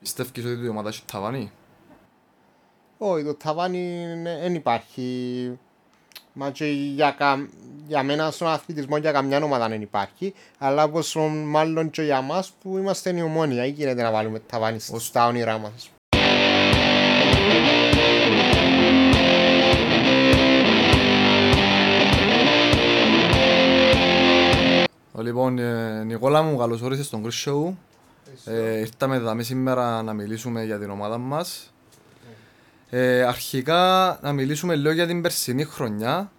Πιστεύεις ότι η ομάδα έχει ταβάνι; Όχι, το ταβάνι δεν υπάρχει. Μα και για, κα... για μένα στον αθλητισμό για καμιά ομάδα δεν υπάρχει. Αλλά όπως μάλλον και για μας που είμαστε η ομόνια. Ή γίνεται να βάλουμε ταβάνι στα όνειρά μας. Λοιπόν, ε, Νικόλα μου, καλώς όρισες στον Chris Show. Ε, ήρθαμε εδώ σήμερα να μιλήσουμε για την ομάδα μας. Ε, αρχικά να μιλήσουμε λίγο για την περσινή χρονιά.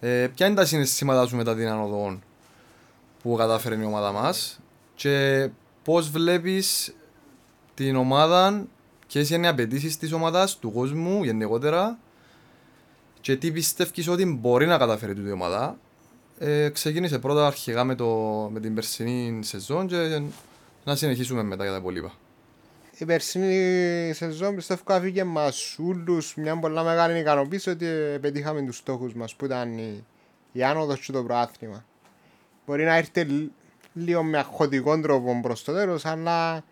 Ε, ποια είναι τα συναισθήματά σου μετά την ανοδό που κατάφερε η ομάδα μας και πώς βλέπεις την ομάδα, ποιες είναι οι απαιτήσεις της ομάδας, του κόσμου γενικότερα και τι πιστεύεις ότι μπορεί να καταφέρει την ομάδα. Ε, ξεκίνησε πρώτα αρχικά με, το, με την περσινή σεζόν και να συνεχίσουμε μετά για τα υπόλοιπα. Η περσινή σεζόν πιστεύω αφήγε μας όλους μια πολλά μεγάλη ικανοποίηση ότι πετύχαμε τους στόχους μας που ήταν η, η άνοδος και το προάθλημα. Μπορεί να έρθει λίγο με αχωτικό τρόπο προς το τέλος, αλλά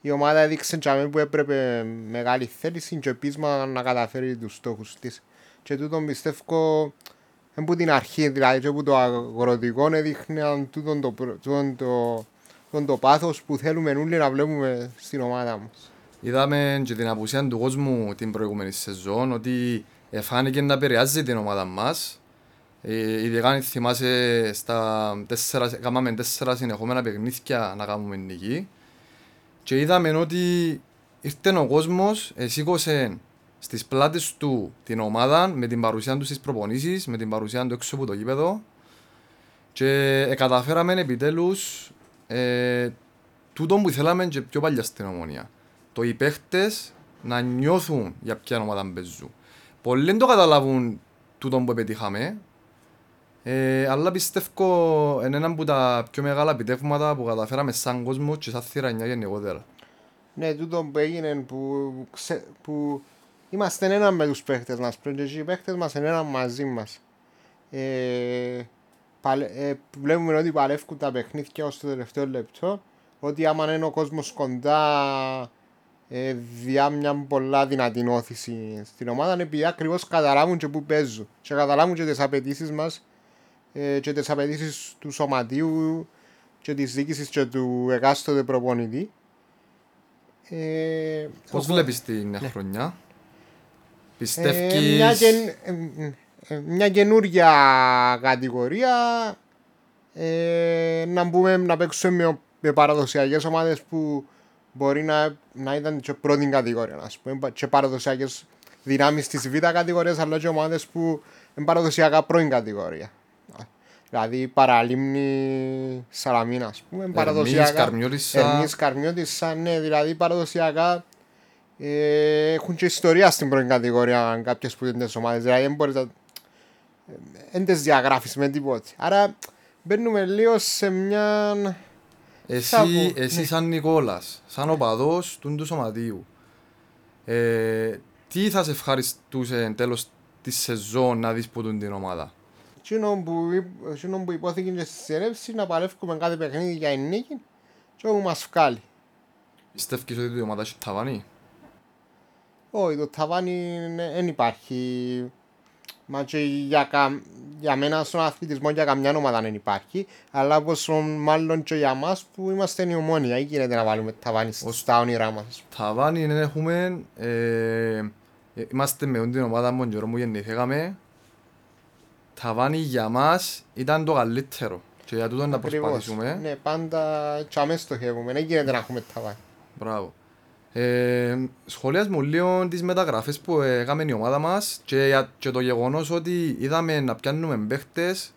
η ομάδα έδειξε που έπρεπε μεγάλη θέληση και πείσμα να καταφέρει τους στόχους της. Και τούτο πιστεύω από την αρχή, δηλαδή και από το αγροτικό έδειχνε τούτο το, τούτο το, τον το πάθος που θέλουμε όλοι να βλέπουμε στην ομάδα μας. Είδαμε και την απουσία του κόσμου την προηγούμενη σεζόν ότι φάνηκε να επηρεάζει την ομάδα μας. Ε, ειδικά αν θυμάσαι στα τέσσερα, κάναμε τέσσερα συνεχόμενα παιχνίδια να κάνουμε νική και είδαμε ότι ήρθε ο κόσμος, σήκωσε στις πλάτες του την ομάδα με την παρουσία του στις προπονήσεις, με την παρουσία του έξω από το γήπεδο και καταφέραμε επιτέλους ε, τούτο που θέλαμε και πιο παλιά στην ομόνια. Το οι παίχτες να νιώθουν για ποια ομάδα παίζουν. Πολλοί δεν το καταλάβουν τούτο που πετύχαμε, ε, αλλά πιστεύω είναι ένα από τα πιο μεγάλα επιτεύγματα που καταφέραμε σαν κόσμο και σαν θηρανιά γενικότερα. Ναι, τούτο που έγινε που, ξε, που είμαστε ένα με τους παίχτες μας πριν και οι παίχτες μας είναι ένα μαζί μας. Ε, παλε, ε, βλέπουμε ότι παλεύουν τα παιχνίδια ως το τελευταίο λεπτό ότι άμα είναι ο κόσμος κοντά ε, διά μια πολλά δυνατή όθηση στην ομάδα επειδή ακριβώς καταλάβουν και που παίζουν και καταλάβουν και τις απαιτήσεις μας ε, και τις απαιτήσεις του σωματίου και της διοίκησης και του εκάστοτε προπονητή. Ε, Πώς βλέπεις την ναι. χρονιά, πιστεύεις... Ε, μια, ε, ε, μια καινούργια κατηγορία ε, να μπούμε να παίξουμε με, με παραδοσιακές ομάδες που μπορεί να, να ήταν και πρώτη κατηγορία ας πούμε, και παραδοσιακές δυνάμεις της β' κατηγορίας αλλά και ομάδες που είναι παραδοσιακά πρώην κατηγορία. Δηλαδή παραλίμνη Σαλαμίνα, ας πούμε, παραδοσιακά. Ερμής Καρμιώτισσα. ναι, δηλαδή παραδοσιακά ε, έχουν και ιστορία στην πρώτη κατηγορία κάποιες που είναι τις ομάδες. Δηλαδή δεν μπορείς να δεν τις διαγράφεις με τίποτα. Άρα μπαίνουμε λίγο σε μια... Εσύ, εσύ ναι. σαν Νικόλας, σαν οπαδός του του σωματίου, ε, τι θα σε ευχαριστούσε τέλος τη σεζόν να δεις που την ομάδα; Εκείνο που, που υπόθηκε και στη συνέλευση να παλεύουμε κάθε παιχνίδι για ενίκη και όπου μας βγάλει. Πιστεύεις ότι η ομάδα έχει ταβάνι; Όχι, το ταβάνι δεν υπάρχει. Μα και για, κα... για μένα στον αθλητισμό για καμιά ομάδα δεν υπάρχει. Αλλά όπως μάλλον και για μας που είμαστε η ομόνια ή γίνεται να βάλουμε ταβάνι στα όνειρά μας. Ταβάνι δεν έχουμε. Ε, είμαστε με την ομάδα μου και μου γεννηθήκαμε. Ταβάνι για μας ήταν το καλύτερο. Και για τούτο να προσπαθήσουμε. Ναι, πάντα και αμέσως στοχεύουμε. Δεν γίνεται να έχουμε ταβάνι. Μπράβο. Ε, σχολιάς μου λίγο τις μεταγραφές που έκαμε η ομάδα μας και, και το γεγονός ότι είδαμε να πιάνουμε παίχτες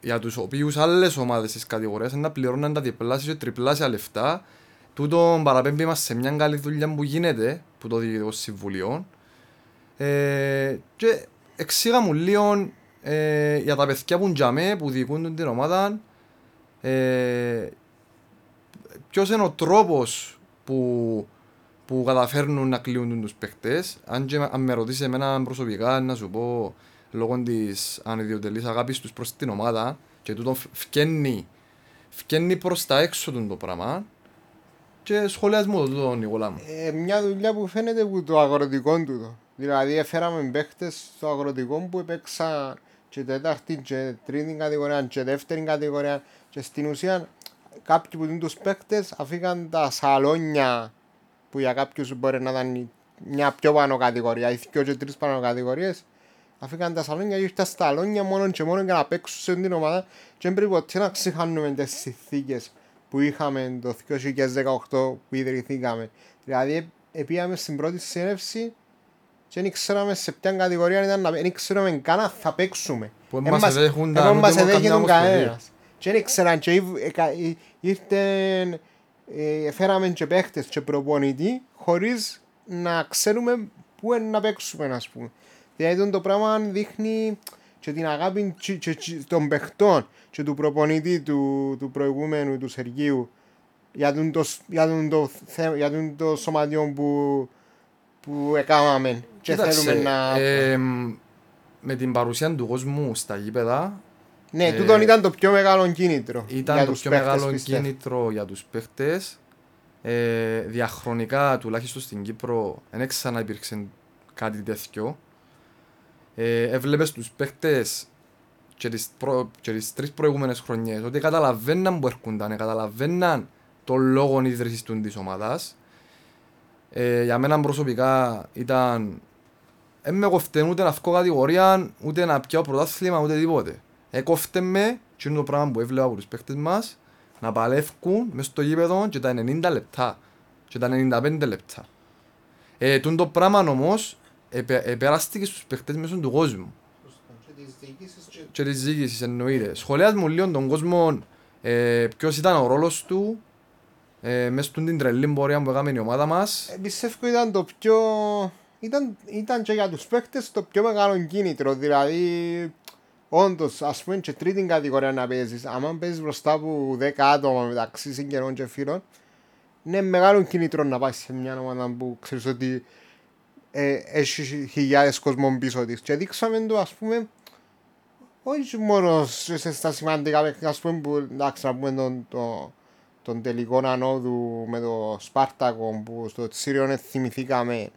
για τους οποίους άλλες ομάδες της κατηγορίας να πληρώνουν τα διπλάσια και τριπλάσια λεφτά. Τούτο παραπέμπει μας σε μια καλή δουλειά που γίνεται που το Διοικητικό Συμβουλίο. Ε, και εξήγα μου λίγο ε, για τα παιδιά που τζαμέ που διοικούν την ομάδα. Ε, ποιος είναι ο τρόπος που, που καταφέρνουν να κλείουν τους παίχτες. Αν, και, αν με ρωτήσεις εμένα προσωπικά να σου πω λόγω της ανιδιοτελής αγάπης τους προς την ομάδα και τούτο φκένει, φκένει προς τα έξω του το πράγμα και σχολιασμό το τούτο Νικόλα μου. Ε, μια δουλειά που φαίνεται από το αγροτικό του. Δηλαδή έφεραμε παίχτες στο αγροτικό που έπαιξαν και τέταρτη και τρίτη κατηγορία και δεύτερη κατηγορία και στην ουσία κάποιοι που είναι τους παίχτες αφήκαν τα σαλόνια που για κάποιους μπορεί να ήταν μια πιο πάνω κατηγορία ή δύο και τρεις πάνω κατηγορίες αφήκαν τα σαλόνια και ήρθαν στα σαλόνια μόνο και μόνο για να παίξουν σε την ομάδα και δεν πρέπει ποτέ να ξεχάνουμε τις συνθήκες που είχαμε το 2018 που ιδρυθήκαμε. Δηλαδή, πήγαμε στην πρώτη συνέλευση και δεν ξέραμε σε ποια κατηγορία ήταν να δεν ξέραμε καν αν θα παίξουμε. Που δεν μας εδέχονταν ούτε μας καμιά εδέχονταν ομοσπονδία. κανένας. Και δεν ξέραν και ήρ- εκα- εί- ήρθεν, ε, φέραμε και παίχτες και προπονητή χωρίς να ξέρουμε πού είναι να παίξουμε ας πούμε. Δηλαδή το πράγμα δείχνει και την αγάπη και- και- και των παιχτών και του προπονητή του, του προηγούμενου του Σεργίου για τον το, για τον το, θε- για τον το σωματιό που, που έκαναμε και Κοίταξε, θέλουμε να... ε, με την παρουσία του κόσμου στα γήπεδα ναι, ε, τούτον ήταν το πιο μεγάλο κίνητρο για ήταν το τους πιο παίχτες, μεγάλο πιστεύω. κίνητρο για τους παίχτες. Ε, διαχρονικά, τουλάχιστον στην Κύπρο, δεν ξανά υπήρξε κάτι τέτοιο. Ε, έβλεπες τους παίχτες και τις, προ, και τις τρεις προηγούμενες χρονιές ότι καταλαβαίναν που έρχονταν, καταλαβαίναν τον λόγο ίδρυσης του της ομάδας. Ε, για μένα προσωπικά ήταν δεν με κοφτεν ούτε να βγω κατηγορία, ούτε να πιάω πρωτάθλημα, ούτε τίποτε. Έκοφτε με και είναι το πράγμα που έβλεπα από τους παίχτες μας να παλεύκουν μες στο γήπεδο και τα 90 λεπτά και τα 95 λεπτά. Ε, τούν το πράγμα όμως επε, επεράστηκε στους παίχτες μέσω του κόσμου Και τις διοικήσεις και- και της διοίκησης εννοείται. Σχολιάς μου λίγο τον κόσμο ε, ποιος ήταν ο ρόλος του ε, μες στην τρελή πορεία που έκαμε η ομάδα μας. Ε, Πιστεύω ήταν το πιο... Ήταν, ήταν και για τους παίκτες το πιο μεγάλο κίνητρο. Δηλαδή, όντως, ας πούμε και τρίτη κατηγορία να παίζεις. Αν παίζεις μπροστά από 10 άτομα μεταξύ συγγενών και φίλων, είναι μεγάλο κίνητρο να πάει σε μια ομάδα που ξέρεις ότι ε, έχει χιλιάδες κόσμων πίσω της. Και δείξαμε το, ας πούμε, όχι μόνος σε- στα σημαντικά παιχνίδια, ας πούμε, που εντάξει, να πούμε τον, το, τον τελικό ανόδου με το Σπάρτακο που στο Τσίριον θυμηθήκαμε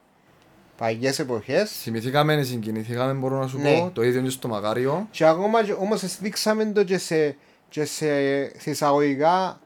παγιές εποχές Θυμηθήκαμε, συγκινηθήκαμε μπορώ να σου Ναι. πω, το ίδιο και στο Μακάριο. και ακόμα και- όμως δείξαμε το και σε, και σε, σε εισαγωγικά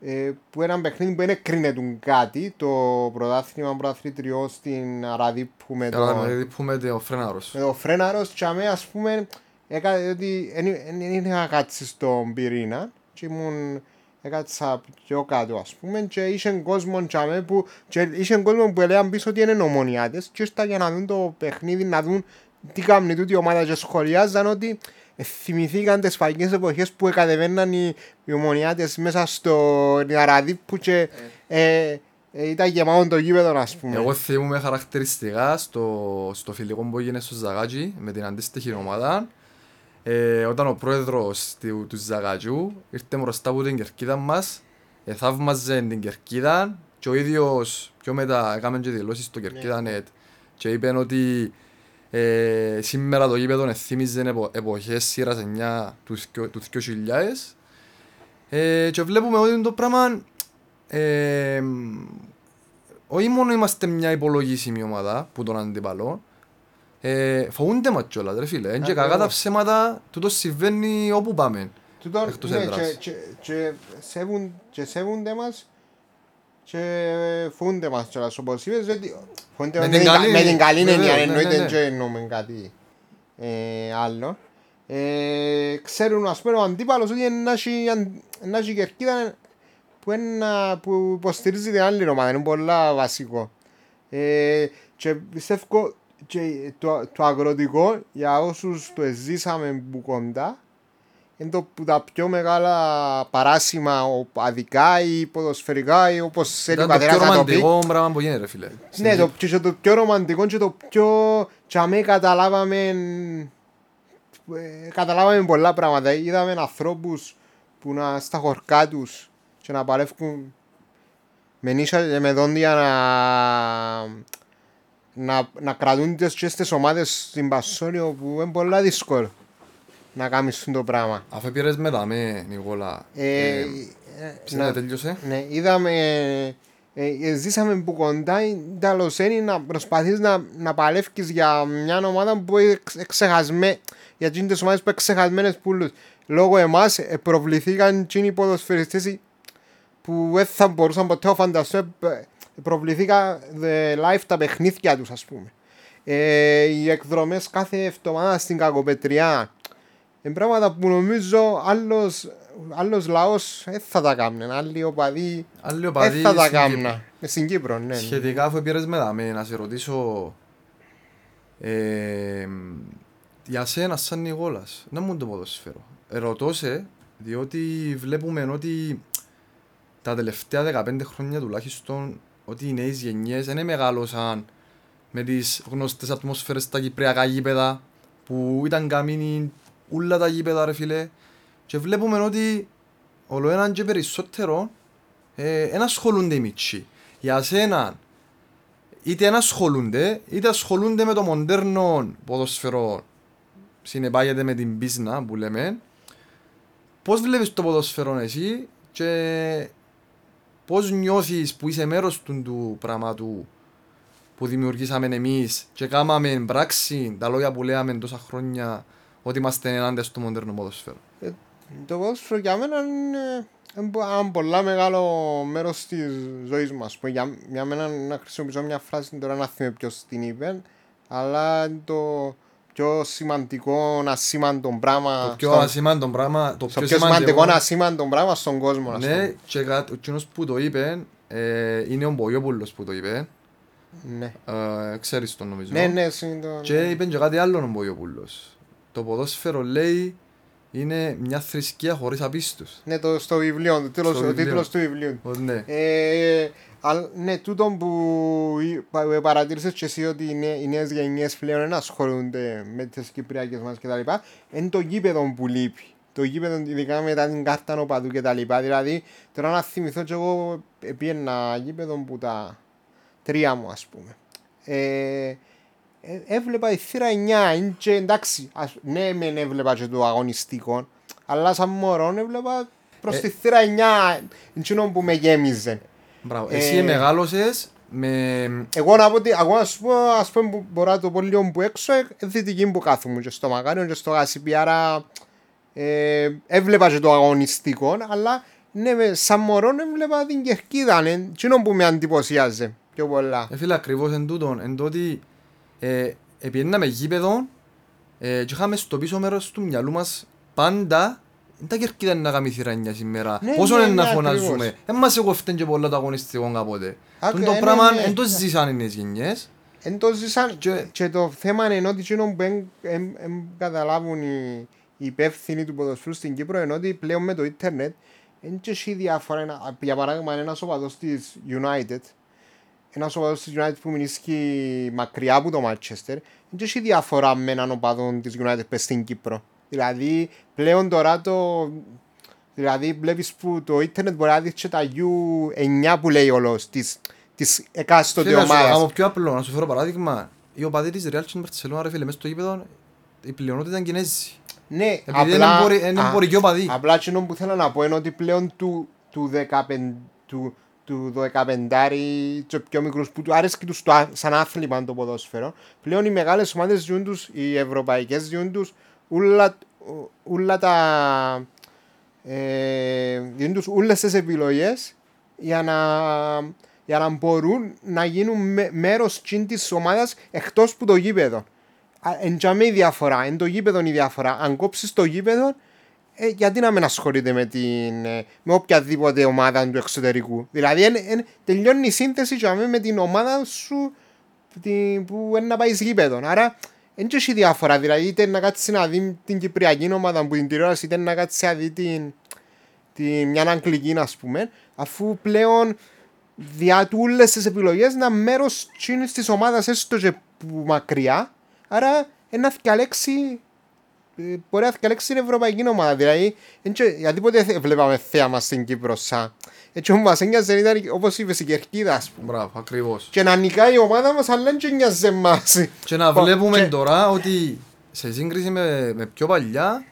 ε, που ένα παιχνίδι που δεν εκρίνεται κάτι το πρωτάθλημα πρωταθλητριό στην Αραδίπου με Τώρα το, δηλαδή πούμε το φρέναρος. με το Φρέναρος και αμέ ας πούμε έκανα ότι δεν είχα κάτσει στον πυρήνα και ήμουν έκατσα πιο κάτω ας πούμε και είχε κόσμο και αμέ που και είχε κόσμο που έλεγαν πίσω ότι είναι ομονιάτες και ήρθα για να δουν το παιχνίδι να δουν τι κάνει τούτη η ομάδα και σχολιάζαν ότι ε, θυμηθήκαν τις φαγικές εποχές που κατεβαίναν οι, οι ομονιάτες μέσα στο Αραδίπου και ε, ε, ήταν γεμάτο το γήπεδο ας πούμε. Εγώ θυμούμαι χαρακτηριστικά στο, στο φιλικό που έγινε στο Ζαγάτζι με την αντίστοιχη ομάδα ε, όταν ο πρόεδρος του, του Ζαγάτζιου ήρθε μπροστά από την κερκίδα μας ε, θαύμαζε την κερκίδα και ο ίδιος πιο μετά έκαμε και δηλώσεις στο κερκίδα net και είπε ότι ε, σήμερα το γήπεδο θύμιζε επο, εποχές σειράς 9 τους, θκιο- τους 2000 ε, και βλέπουμε ότι το πράγμα ε, όχι μόνο είμαστε μια υπολογίσιμη ομάδα που τον αντιπαλό, ε, φοβούνται μας κιόλας ρε φίλε. Είναι και κακά τα Ακριβώς. ψέματα, τούτος συμβαίνει όπου πάμε. Τούτον, Εκτός ναι, έδρας. και, και, και, σέβουν, και σέβονται μας και φοβούνται μας κιόλας όπως είπες ότι φοβούνται Με με, την την, καλή- με την καλή βέβαια, έννοια ναι, εννοείται ναι, ναι. και εννοούμε κάτι ε, άλλο ε, ξέρουν ας πούμε ο αντίπαλος ότι να έχει, αν- να έχει κερκίδα που, είναι, που υποστηρίζει την άλλη ομάδα είναι πολλά βασικό ε, και πιστεύω και το, το αγροτικό για όσους το ζήσαμε που κοντά είναι το που τα πιο μεγάλα παράσημα αδικά ή ποδοσφαιρικά ή όπως θέλει ο Ήταν το πιο καθένας να το πει. ρομαντικό πράγμα που γίνεται ρε φίλε. Ναι, το, και το πιο ρομαντικό και το πιο... και αμέ καταλάβαμε... ε, καταλάβαμε πολλά πράγματα. Είδαμε ανθρώπους που να στα χορκά τους και να παλεύουν με νύσια και με δόντια να, να, να κρατούν τις και στις ομάδες στην Πασόνιο που είναι πολλά δύσκολο να κάνεις το πράγμα. Αφού πήρες μετά με Νικόλα, Ε, ε, Ψήνε, να- τέλειωσε. Ναι, είδαμε. Ε, ε, ζήσαμε που κοντά τέλο είναι να προσπαθείς να, να παλεύει για μια ομάδα που είναι εξ- εξεχασμέ, για τις ομάδες που είναι ξεχασμένες πουλούς. Λόγω εμάς ε, προβληθήκαν εκείνοι οι ποδοσφαιριστές που δεν θα μπορούσαν ποτέ να φανταστούν. Ε, Προβληθήκαν ε, live τα παιχνίδια τους, ας πούμε. Ε, οι εκδρομές κάθε εβδομάδα στην Κακοπετριά. Είναι πράγματα που νομίζω άλλος, άλλος λαός δεν θα τα κάνουν. Άλλοι οπαδοί Άλλοι δεν οπαδοί θα τα στην Κύπρο. κάνουν. Ε, Στην Κύπρο, ναι. ναι. Σχετικά αφού πήρες με δάμε, να σε ρωτήσω ε, για σένα σαν Νικόλας, να μου το ποδοσφαίρο. Ρωτώ σε, διότι βλέπουμε ότι τα τελευταία 15 χρόνια τουλάχιστον ότι οι νέες γενιές δεν μεγάλωσαν με τις γνωστές ατμόσφαιρες στα κυπριακά γήπεδα που ήταν καμίνοι όλα τα γήπεδα ρε φίλε και βλέπουμε ότι όλο έναν και περισσότερο ε, δεν ασχολούνται οι μίτσοι. Για σένα, είτε δεν ασχολούνται, είτε ασχολούνται με το μοντέρνο ποδοσφαιρό. Συνεπάγεται με την πίσνα που λέμε. Πώς βλέπεις το ποδοσφαιρό εσύ και πώς νιώθεις που είσαι μέρος του, του πράγματου που δημιουργήσαμε εμείς και κάναμε πράξη τα λόγια που λέμε τόσα χρόνια ότι είμαστε ενάντια στο μοντέρνο ποδοσφαίρο. Το ποδόσφαιρο για μένα είναι ένα πολλά μεγάλο μέρος της ζωής μας. Που για, για μένα να χρησιμοποιήσω μια φράση τώρα να θυμάμαι ποιος την είπε, αλλά είναι το πιο σημαντικό ασήμαντο πράγμα. Το πιο στο- ασήμαντο πράγμα, το στο πιο πιο σημαντικό σημαντικό ασήμαντο πράγμα στον κόσμο. ας Ναι, πούμε. και κάτι, ο κοινός που το είπε ε, είναι ο Μπογιόπουλος που το είπε. Ναι. Ε, ξέρεις τον νομίζω. Ναι, ναι, είναι το- Και είπε και κάτι άλλο ο Μπογιόπουλος. Το ποδόσφαιρο λέει είναι μια θρησκεία χωρίς απίστους. Ναι, το, στο βιβλίο, το τίτλος- Στο ο βιβλίο. τίτλος του βιβλίου. Ότι ναι. Ε, αλ- ναι, τούτο που ή- πα- ε, παρατήρησες και εσύ ότι οι, νέ, οι νέες γενιές πλέον δεν ασχολούνται με τις κυπριακές μας κτλ. Είναι το γήπεδο που λείπει. Το γήπεδο ειδικά μετά την κάρτα νοπαδού κτλ. Δηλαδή, τώρα να θυμηθώ και εγώ πήγαινα γήπεδο που τα τρία μου ας πούμε. Ε, ε, έβλεπα η θύρα 9, είναι και εντάξει, ας, ναι μεν έβλεπα και το αγωνιστικό, αλλά σαν μωρό έβλεπα προς Ε, τη θύρα 9, εκείνο που με γέμιζε. Μπράβο. ε, Εσύ μεγάλωσες με... Εγώ να πω ότι, εγώ να σου πω, ας πούμε, που μπορώ να το πω λίγο που έξω, ε, δυτική που κάθομαι και στο Μακάριο και στο Γασιπί, άρα ε, έβλεπα και το αγωνιστικό, αλλά ναι, με- σαν μωρό έβλεπα την κερκίδα, ναι, εκείνο που με εντυπωσιάζε πιο πολλά. Ε, φίλε, ακριβώς εν τούτον, εν το ότι ε, επιέναμε γήπεδο ε, και είχαμε στο πίσω μέρος του μυαλού μας πάντα δεν τα κερκίδα είναι να κάνει θύρα εννιά σήμερα. Ναι, Πόσο ναι, είναι ναι, να φωνάζουμε. ακριβώς. Δεν μας κοφτέν και πολλά το αγωνιστικό κάποτε. Α, Τον ε, το ναι, πράγμα ναι. δεν το ζήσαν οι νέες γενιές. Εν το ζήσαν Και- και το θέμα είναι ότι εκείνο που εν, εν, εν καταλάβουν οι, οι υπεύθυνοι του ποδοσφαίρου στην Κύπρο είναι ότι πλέον με το ίντερνετ δεν και έχει διάφορα. Ένα, για παράδειγμα, ένας οπαδός της United, ένας οπαδός της United που μείνει μακριά από το Manchester, δεν και έχει διαφορά με έναν οπαδό της United πες στην Κύπρο. Δηλαδή, πλέον τώρα το. Δηλαδή, βλέπεις που το ίντερνετ μπορεί να δει και τα U9 που λέει όλο τη εκάστοτε Φίλε, να σου ομάδας. κάνω πιο απλό, να σου φέρω παράδειγμα. Οι οπαδοί της Real και της Barcelona, ρε φίλε, μέσα στο γήπεδο, η πλειονότητα ήταν Κινέζοι. Ναι, Επειδή δεν μπορεί- δεν α, μπορεί και ο παδί. Απλά εκείνο που θέλω να πω είναι ότι πλέον του, του 15 του, του 15 και πιο μικρούς που του άρεσκε τους το, α- σαν άθλημα το ποδόσφαιρο πλέον οι μεγάλες ομάδες ζουν τους, οι ευρωπαϊκές ζουν τους ούλα, ούλα τα ε, δίνουν τους όλες τις επιλογές για να, για να μπορούν να γίνουν με, μέρος τσιν της ομάδας εκτός που το γήπεδο. Α, Εν τζαμί η διαφορά, εν το γήπεδο η διαφορά. Αν κόψεις το γήπεδο, ε, γιατί να μην ασχολείται με, την, ε, με οποιαδήποτε ομάδα του εξωτερικού. Δηλαδή εν, εν, τελειώνει η σύνθεση τζαμί με την ομάδα σου την, που είναι να πάει γήπεδο. Άρα δεν έχει διαφορά. Δηλαδή είτε να κάτσεις να δεις την Κυπριακή ομάδα που την τηλεόραση, είτε να κάτσεις να δεις την, την, μια Αγγλική, ας πούμε, αφού πλέον διά του όλες τις επιλογές να μέρος τσίνης της ομάδας έστω και που μακριά άρα ένα διαλέξει ε, μπορεί να διαλέξει την ευρωπαϊκή ομάδα δηλαδή εν και- γιατί ποτέ δεν βλέπαμε θέαμα στην Κύπρο σαν έτσι όμως μας ένοιαζε ήταν όπως είπες η Κερκίδα ας πούμε Μπράβο, ακριβώς. και να νικάει η ομάδα μας αλλά δεν και νοιάζε εμάς Και να Πο- βλέπουμε και- τώρα ότι σε σύγκριση με, με πιο παλιά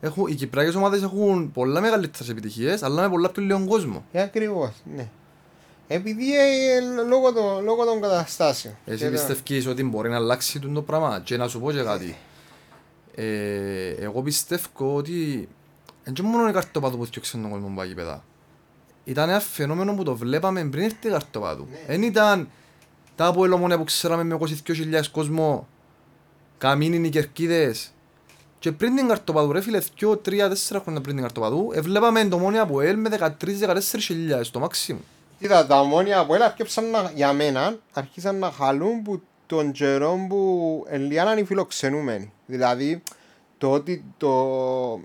έχουν, οι Κυπριακές ομάδες έχουν πολλά μεγαλύτερες επιτυχίες, αλλά με πολλά πιο λίγο κόσμο. Ε, ακριβώς, ναι. Επειδή ε, λόγω, των, λόγω των καταστάσεων. Εσύ Και τα- πιστεύεις ότι μπορεί να αλλάξει τούτο το πράγμα; Και να σου πω και κάτι. Ε, εγώ πιστεύω ότι δεν είναι μόνο η καρτοπάτου που φτιάξαν τον κόσμο πάει παιδά. Ήταν ένα φαινόμενο που το βλέπαμε πριν έρθει η καρτοπάτου. Δεν ήταν τα από ελομόνια που ξέραμε με 22.000 κόσμο καμίνιν οι κερκίδες και πριν την καρτοπάτου ρε φίλε 2, 3, 4 χρόνια πριν την καρτοπάτου εβλέπαμε το μόνοι από ελ με 13-14 χιλιάδες το μάξιμο. Κοίτα, τα ομόνια από έλα αρκέψαν να, για μένα, αρχίσαν να χαλούν που τον καιρό που ελιάναν οι φιλοξενούμενοι. Δηλαδή, το ότι το 2000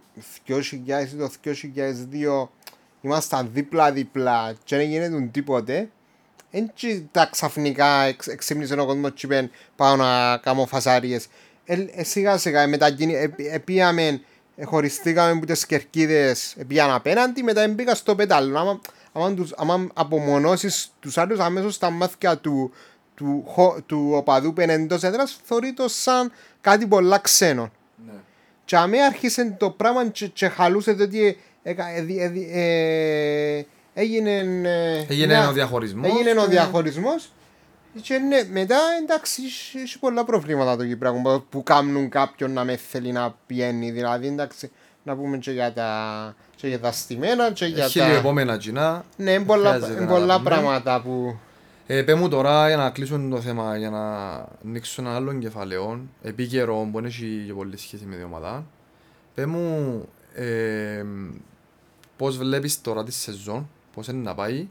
ή το 2002 ήμασταν δίπλα-δίπλα και δεν γίνεται τίποτε, έτσι τα ξαφνικά εξ, εξύπνησε ο κόσμος και είπεν πάω να κάνω φασάριες. Ε, ε, σιγά σιγά μετακινη, ε, ε, πήγαμε, ε, χωριστήκαμε από τις κερκίδες, ε, πήγαν απέναντι, μετά μπήκα στο πέταλο. Άμα, άμα, τους, άμα απομονώσεις τους άλλους αμέσως στα μάτια του, του, χω- του οπαδού που είναι εντός έδρας, θεωρεί το σαν κάτι πολλά ξένο. Και αμέ άρχισε το πράγμα και, και χαλούσε το ότι έκα- ε, δι- ε, δι- ε, έγινε... ε, Έγινε μια- ο διαχωρισμός Έγινε ο και- διαχωρισμός και ναι, μετά εντάξει έχει- έχει πολλά προβλήματα το Κυπριακό που- που κάνουν κάποιον να με θέλει να πηγαίνει. Δηλαδή εντάξει να πούμε και για τα, και για τα στημένα και για Έχει τα... λίγο επόμενα κοινά. Ναι, είναι πολλά, χρειάζεται είναι να πολλά τα πούμε. πράγματα που... Ε, πέ μου τώρα για να κλείσουμε το θέμα, για να ανοίξω ένα άλλο κεφαλαίο, επίκαιρο που δεν έχει και πολύ σχέση με την ομάδα. Πέ μου ε, πώς βλέπεις τώρα τη σεζόν, πώς είναι να πάει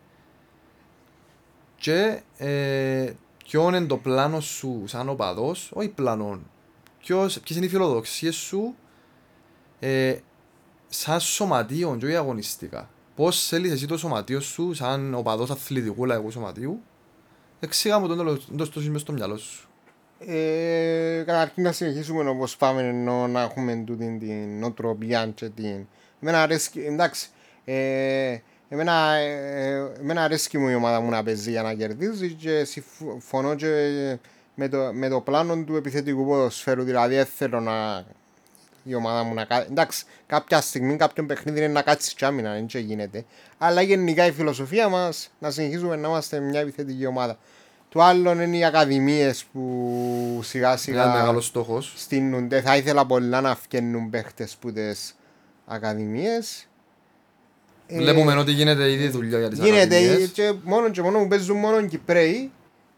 και ε, ποιο είναι το πλάνο σου σαν οπαδός, όχι πλάνο, ποιος, ποιες είναι οι φιλοδοξίες σου ε, σαν σωματείο και όχι αγωνιστικά. Πώς θέλεις εσύ το σωματείο σου σαν οπαδός αθλητικού λαϊκού σωματείου Εξήγα μου τον τέλος, το το μες στο μυαλό σου. Ε, καταρχήν να συνεχίσουμε όπως πάμε ενώ να έχουμε τούτη την νοοτροπία και την... Εμένα αρέσκει, εντάξει, ε, εμένα, ε, εμένα αρέσκει μου η ομάδα μου να παίζει για να κερδίζει και συμφωνώ και με το, με το πλάνο του επιθετικού ποδοσφαίρου, δηλαδή δεν θέλω να η ομάδα μου να κάτσει. Εντάξει, κάποια στιγμή κάποιον παιχνίδι είναι να κάτσεις και άμυνα, δεν και γίνεται. Αλλά γενικά η φιλοσοφία μας να συνεχίζουμε να είμαστε μια επιθετική ομάδα. Το άλλο είναι οι ακαδημίες που σιγά Ένα σιγά μεγάλος στόχος. στείνονται. Θα ήθελα πολλά να φτιάχνουν παίχτες που τι ακαδημίες. Βλέπουμε ότι γίνεται ήδη δουλειά για τις Ε, Γίνεται ακαδημίες. και μόνο και μόνο που παίζουν μόνο οι Κυπρέοι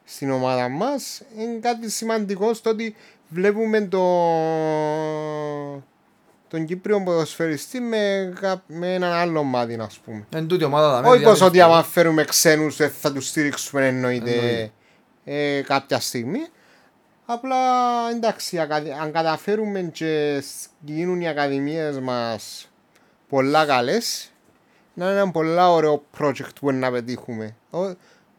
στην ομάδα μας είναι κάτι σημαντικό στο ότι βλέπουμε το... τον Κύπριο ποδοσφαιριστή με, κα- με έναν άλλο μάτι, ας πούμε. Εν τούτη ομάδα δαμε, Όχι πως διάλειμμα. ότι άμα φέρουμε ξένους δεν θα τους στηρίξουμε εννοείται Εννοείται. Ε, κάποια στιγμή. Απλά εντάξει, ακαδη- αν καταφέρουμε και σ- γίνουν οι ακαδημίες μας πολλά καλές, να είναι ένα πολλά ωραίο project που να πετύχουμε.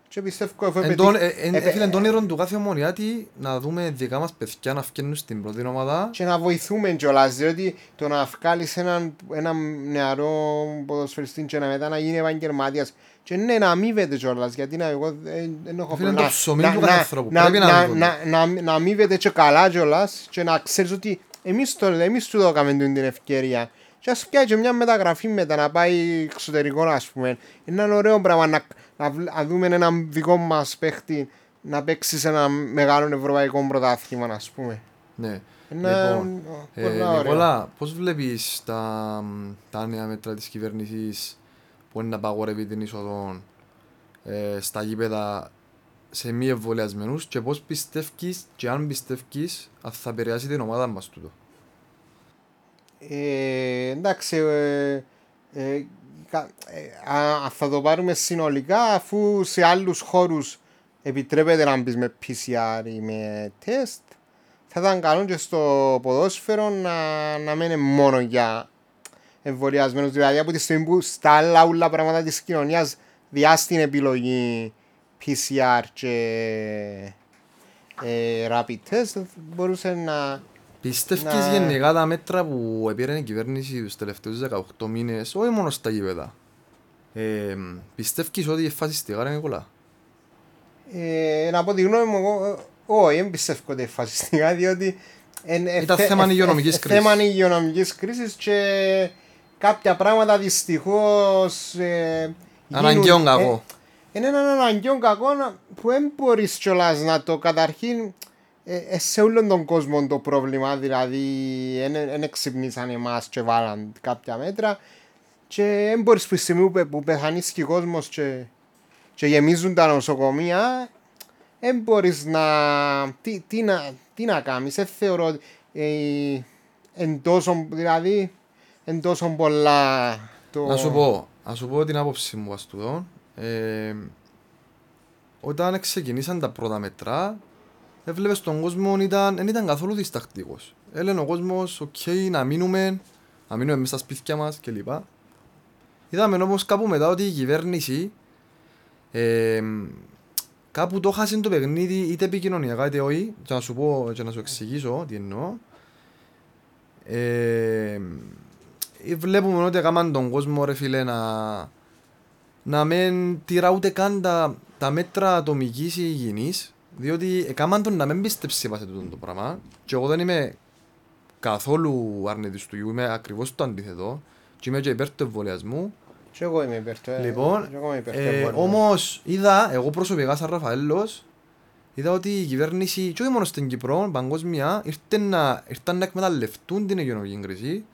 Ο- Και πιστεύω εφού Εν τον- πετύχ- ε, εν- ε, Έφυγε ε, τον όνειρο του κάθε ομονιάτη να δούμε δικά μας παιδιά να φτιάχνουν στην πρώτη ομάδα. και να βοηθούμε κιόλας, διότι το να βγάλεις έναν, έναν νεαρό ποδοσφαιριστή και να μετά να γίνει επαγγελματίας και ναι, να αμείβεται κιόλας, γιατί να, εγώ δεν δεν έχω Φίλε, είναι να- το ψωμί να- του κάθε να- ανθρώπου. να- Πρέπει να να- αμείβονται. να- να- να αμείβεται και καλά κιόλας και να ξέρεις ότι εμείς, το, εμείς του δώκαμε την την ευκαιρία και ας πιάει και μια μεταγραφή μετά να πάει εξωτερικό ας πούμε είναι ένα ωραίο πράγμα να, να, βλ- να δούμε έναν δικό μας παίχτη να παίξει σε ένα μεγάλο ευρωπαϊκό πρωτάθλημα ας πούμε Ναι. είναι Λοιπόν, ε, πολλά ωραία. Νικόλα, πώς βλέπεις τα, τα νέα μέτρα της κυβέρνησης που είναι να απαγορεύει την είσοδο ε, στα γήπεδα σε μη εμβολιασμένους και πώς πιστεύεις και αν πιστεύεις αν θα επηρεάσει την ομάδα μας τούτο; Ε, εντάξει, ε, ε, κα- ε, α, θα το πάρουμε συνολικά αφού σε άλλους χώρους επιτρέπεται να μπεις με PCR ή με τεστ θα ήταν καλό και στο ποδόσφαιρο να, να μένει μόνο για εμβολιασμένους. Δηλαδή από τη στιγμή που στα άλλα ούλα πράγματα της κοινωνίας διάς την επιλογή PCR και ε, rapid test μπορούσε να Πιστεύεις Να- γενικά τα μέτρα που επήρε η κυβέρνηση τους τελευταίους 18 μήνες, όχι μόνο στα γήπεδα, ε, πιστεύεις ότι είναι φασιστικά ρε Νικόλα; Ε, να πω τη γνώμη μου, εγώ, ε, όχι, δεν πιστεύω ότι είναι φασιστικά, διότι εν- ε, Ήταν θε- θέμα ε, υγειονομικής ε, κρίσης. Θέμα υγειονομικής κρίσης και κάποια πράγματα δυστυχώς ε, Αναγκαίον γίνουν- κακό. ε, Είναι έναν αναγκαίο κακό να- που δεν μπορείς κιόλας να το καταρχήν ε, ε, σε όλον τον κόσμο το πρόβλημα, δηλαδή δεν εξυπνήσαν εμάς και βάλαν κάποια μέτρα και δεν μπορείς που τη στιγμή που, πε- που πεθανείς και ο κόσμος και, και γεμίζουν τα νοσοκομεία δεν μπορείς να... Τι, τι, να, τι να κάνεις, δεν θεωρώ ότι ε, εν τόσο, δηλαδή εν τόσο πολλά το... Να σου πω, να σου πω την άποψη μου σε τούτο. Ε, όταν ξεκινήσαν τα πρώτα μέτρα, έβλεπες τον κόσμο ήταν, δεν ήταν καθόλου διστακτικός. Έλεγε ο κόσμος, οκ, να μείνουμε, να μείνουμε μέσα στα σπίτια μας κλπ. Είδαμε όμως κάπου μετά ότι η κυβέρνηση ε, κάπου το 'χασε το παιχνίδι είτε επικοινωνιακά είτε όχι και να σου πω και να σου εξηγήσω τι εννοώ. Ε, βλέπουμε ότι έκαναν τον κόσμο ρε φίλε να, να μην τηρά ούτε καν τα, τα μέτρα ατομικής υγιεινής διότι έκαναν τον να μην πιστέψει σε τούτο το πράγμα και εγώ δεν είμαι καθόλου αρνητής του ιού, είμαι ακριβώς το αντίθετο και είμαι και υπέρ του εμβολιασμού Και εγώ είμαι υπέρ του. ε, Λοιπόν, και εγώ είμαι υπέρ του ε, εμβολίου. όμως είδα, εγώ προσωπικά σαν Ραφαέλος, είδα ότι η κυβέρνηση, και όχι μόνο στην Κύπρο, παγκόσμια, ήρθε να, ήρθαν να εκμεταλλευτούν την υγειονομική κρίση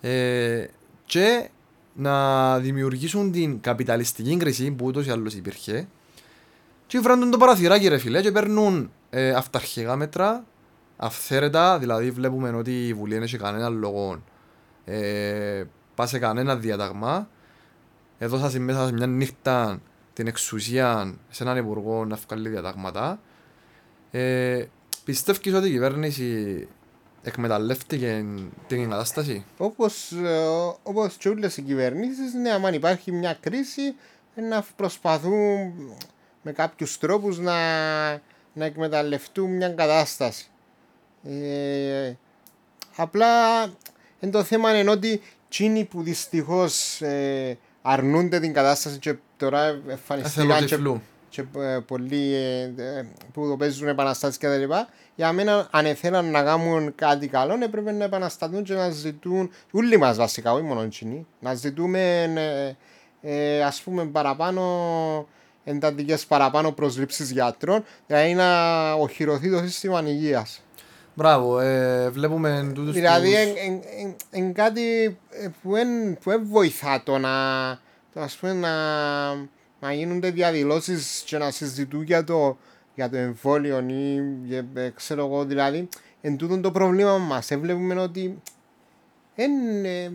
ε, και να δημιουργήσουν την καπιταλιστική κρίση που ούτως ή άλλως υπήρχε και βράντουν το παραθυράκι ρε φίλε και παίρνουν ε, αυταρχικά μέτρα, αυθαίρετα, δηλαδή βλέπουμε ότι η Βουλή δεν έχει κανένα λόγο ε, πά σε κανένα διάταγμα έδωσα μέσα σε μια νύχτα την εξουσία σε έναν υπουργό να βγάλει διατάγματα. Ε, πιστεύεις ότι η κυβέρνηση εκμεταλλεύτηκε την κατάσταση; Όπως, ε, όπως και όλες οι κυβερνήσεις, ναι, αν υπάρχει μια κρίση, ε, να προσπαθούν με κάποιους τρόπους να, να εκμεταλλευτούν μια κατάσταση. Ε, απλά εν το θέμα είναι ότι εκείνοι που δυστυχώς ε, αρνούνται την κατάσταση και τώρα εμφανιστήκαν και, Εθελοτυφλού. και ε, πολλοί ε, ε, που το παίζουν επαναστάσεις και τα λοιπά, για μένα αν ήθελαν να κάνουν κάτι καλό έπρεπε να επαναστατούν και να ζητούν, όλοι μας βασικά, όχι μόνο εκείνοι, να ζητούμε ε, ε, ας πούμε παραπάνω εντατικές παραπάνω προσλήψεις γιατρών, δηλαδή να οχυρωθεί το σύστημα υγείας. Μπράβο, ε, βλέπουμε τούτους Δηλαδή τους- είναι κάτι ε, που εν, που εν βοηθά το να, το ας πούμε, να, να γίνονται διαδηλώσεις και να συζητούν για το, για το εμβόλιο ή για, ε, ξέρω εγώ δηλαδή εν τούτον το πρόβλημα μας. Ε, βλέπουμε ότι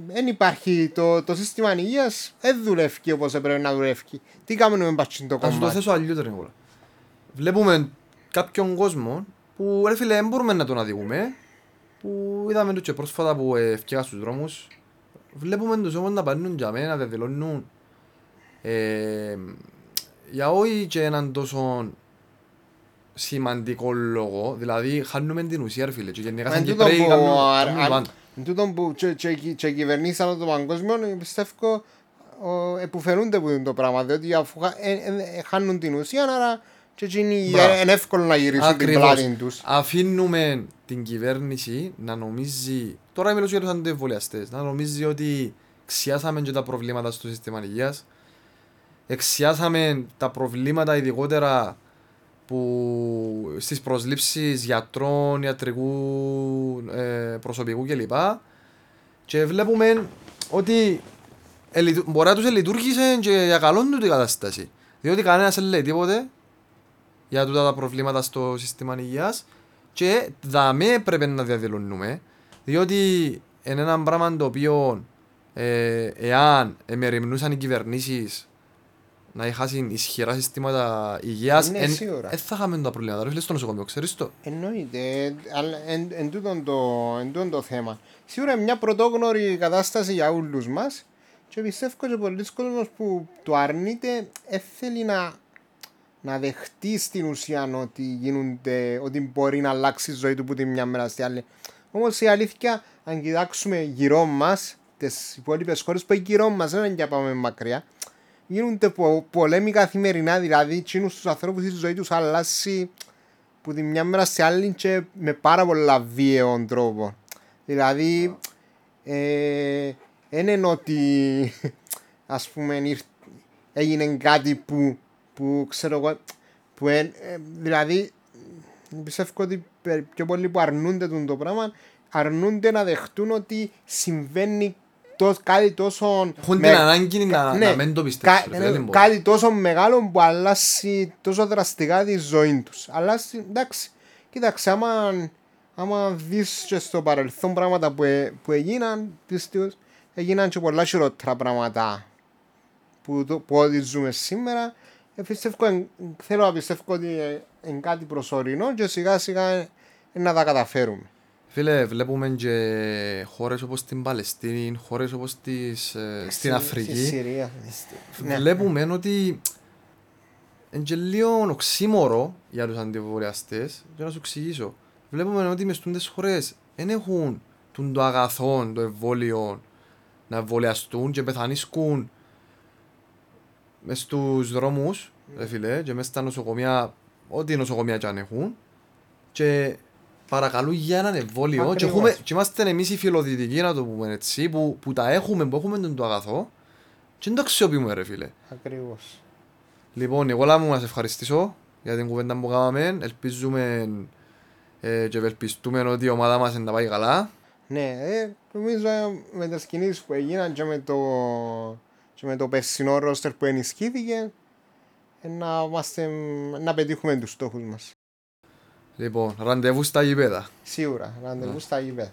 δεν υπάρχει το, το σύστημα υγείας δεν δουλεύει όπως έπρεπε να δουλεύει. Τι κάνουμε με μπατσιν το Να σου το κομμάτι; θέσω αλλιώς ρε Νικόλα. Βλέπουμε κάποιον κόσμο που ρε φίλε δεν μπορούμε να τον αδικούμε που είδαμε τους και πρόσφατα που ευκαιρά στους δρόμους βλέπουμε τους όμως να πάνε για μένα να διαδηλώνουν ε, για όχι και έναν τόσο σημαντικό λόγο δηλαδή χάνουμε την ουσία ρε φίλε και γενικά Μα σαν εν τούτον Κυπρέοι που κάνουν αρ- κάνουν αρ- πάντα. Εν τούτον που και- και- και οι κυβερνήσεις ανά το παγκόσμιο πιστεύω ο, επουφελούνται που το πράγμα διότι αφού χα- ε, ε, ε, χάνουν την ουσία άρα και εκείνοι Μπράβο. είναι εύκολο να γυρίσουν την Ακριβώς. πλάτη τους. Αφήνουμε την κυβέρνηση να νομίζει, τώρα μιλώ για τους αντιεμβολιαστές, να νομίζει ότι ξιάσαμε και τα προβλήματα στο σύστημα υγείας, εξιάσαμε τα προβλήματα ειδικότερα που στις προσλήψεις γιατρών, ιατρικού ε, προσωπικού κλπ. Και βλέπουμε ότι ελειτου- μπορεί να τους ελειτουργήσε και για καλό του την κατάσταση. Διότι κανένας δεν λέει τίποτε για τούτα τα προβλήματα στο σύστημα υγείας και δαμέ πρέπει να διαδηλώνουμε διότι είναι ένα πράγμα το οποίο ε, εάν εμεριμνούσαν οι κυβερνήσεις να είχαν ισχυρά συστήματα υγείας Ναι, εν, σίγουρα. εν θα είχαμε τα προβλήματα. Ρε φίλε στο νοσοκομείο, ξέρεις το. Εννοείται, ε, αλλά εν, εν, τούτον το, εν τούτον το θέμα. Σίγουρα είναι μια πρωτόγνωρη κατάσταση για όλους μας και πιστεύω και πολλοί κόσμος που το αρνείται δεν θέλει να, να δεχτεί στην ουσία ότι, γίνονται, ότι μπορεί να αλλάξει η ζωή του που τη μια μέρα στη άλλη. Όμως η αλήθεια, αν κοιτάξουμε γύρω μας, τις υπόλοιπες χώρες που είναι γύρω μας, δεν είναι για πάμε μακριά, γίνονται πο, πολέμοι καθημερινά, δηλαδή εκείνους τους ανθρώπους η ζωή τους αλλάζει που τη μια μέρα σε άλλη και με πάρα πολλά βίαιο τρόπο. Δηλαδή, ε, δεν είναι ότι ας πούμε ήρθ- έγινε κάτι που, που ξέρω εγώ, που εν- ε, δηλαδή πιστεύω ότι πε- πιο πολλοί που αρνούνται τον το πράγμα αρνούνται να δεχτούν ότι συμβαίνει τό- κάτι τόσο Έχουν με- την ανάγκη να, ναι, να μην το πιστέψουν. κα- ρε φίλε, δεν μπορώ. κάτι τόσο μεγάλο που αλλάζει τόσο δραστικά τη ζωή τους. Αλλάζει, εντάξει, κοίταξε, άμα, άμα δεις και στο παρελθόν πράγματα που, ε- που έγιναν, πίστευω, έγιναν και πολλά χειρότερα πράγματα που, το, που ό,τι ζούμε σήμερα. Ε, πιστεύω, εν- θέλω να πιστεύω ότι είναι κάτι προσωρινό και σιγά σιγά ε, να τα καταφέρουμε. Φίλε, βλέπουμε και χώρες όπως την Παλαιστίνη, χώρες όπως τις, ε, στην Στη Αφρική. Συρία. Ναι. Βλέπουμε ότι είναι και λίγο οξύμορο για τους αντιβολιαστές και να σου εξηγήσω. Βλέπουμε ότι μες στις χώρες δεν έχουν τον το αγαθό, το εμβόλιο να εμβολιαστούν και πεθανίσκουν μες στους δρόμους, ρε φίλε, και μες στα νοσοκομεία, ό,τι νοσοκομεία και αν έχουν και παρακαλούν για έναν εμβόλιο και, Ακριβώς. έχουμε, και είμαστε εμείς οι φιλοδυτικοί να το πούμε έτσι που, που τα έχουμε, που έχουμε τον το αγαθό και δεν το αξιοποιούμε ρε φίλε. Ακριβώς. Λοιπόν, εγώ να μου να σε ευχαριστήσω για την κουβέντα που κάναμε. Ελπίζουμε ε, και ευελπιστούμε ότι η ομάδα μας να πάει καλά. Ναι, ε, νομίζω ε, με τις κινήσεις που έγιναν και με το, και με το περσινό ρόστερ που ενισχύθηκε ε, να, είμαστε, να πετύχουμε τους στόχους μας. Λοιπόν, ραντεβού στα γήπεδα. Σίγουρα, ραντεβού ναι. στα γήπεδα.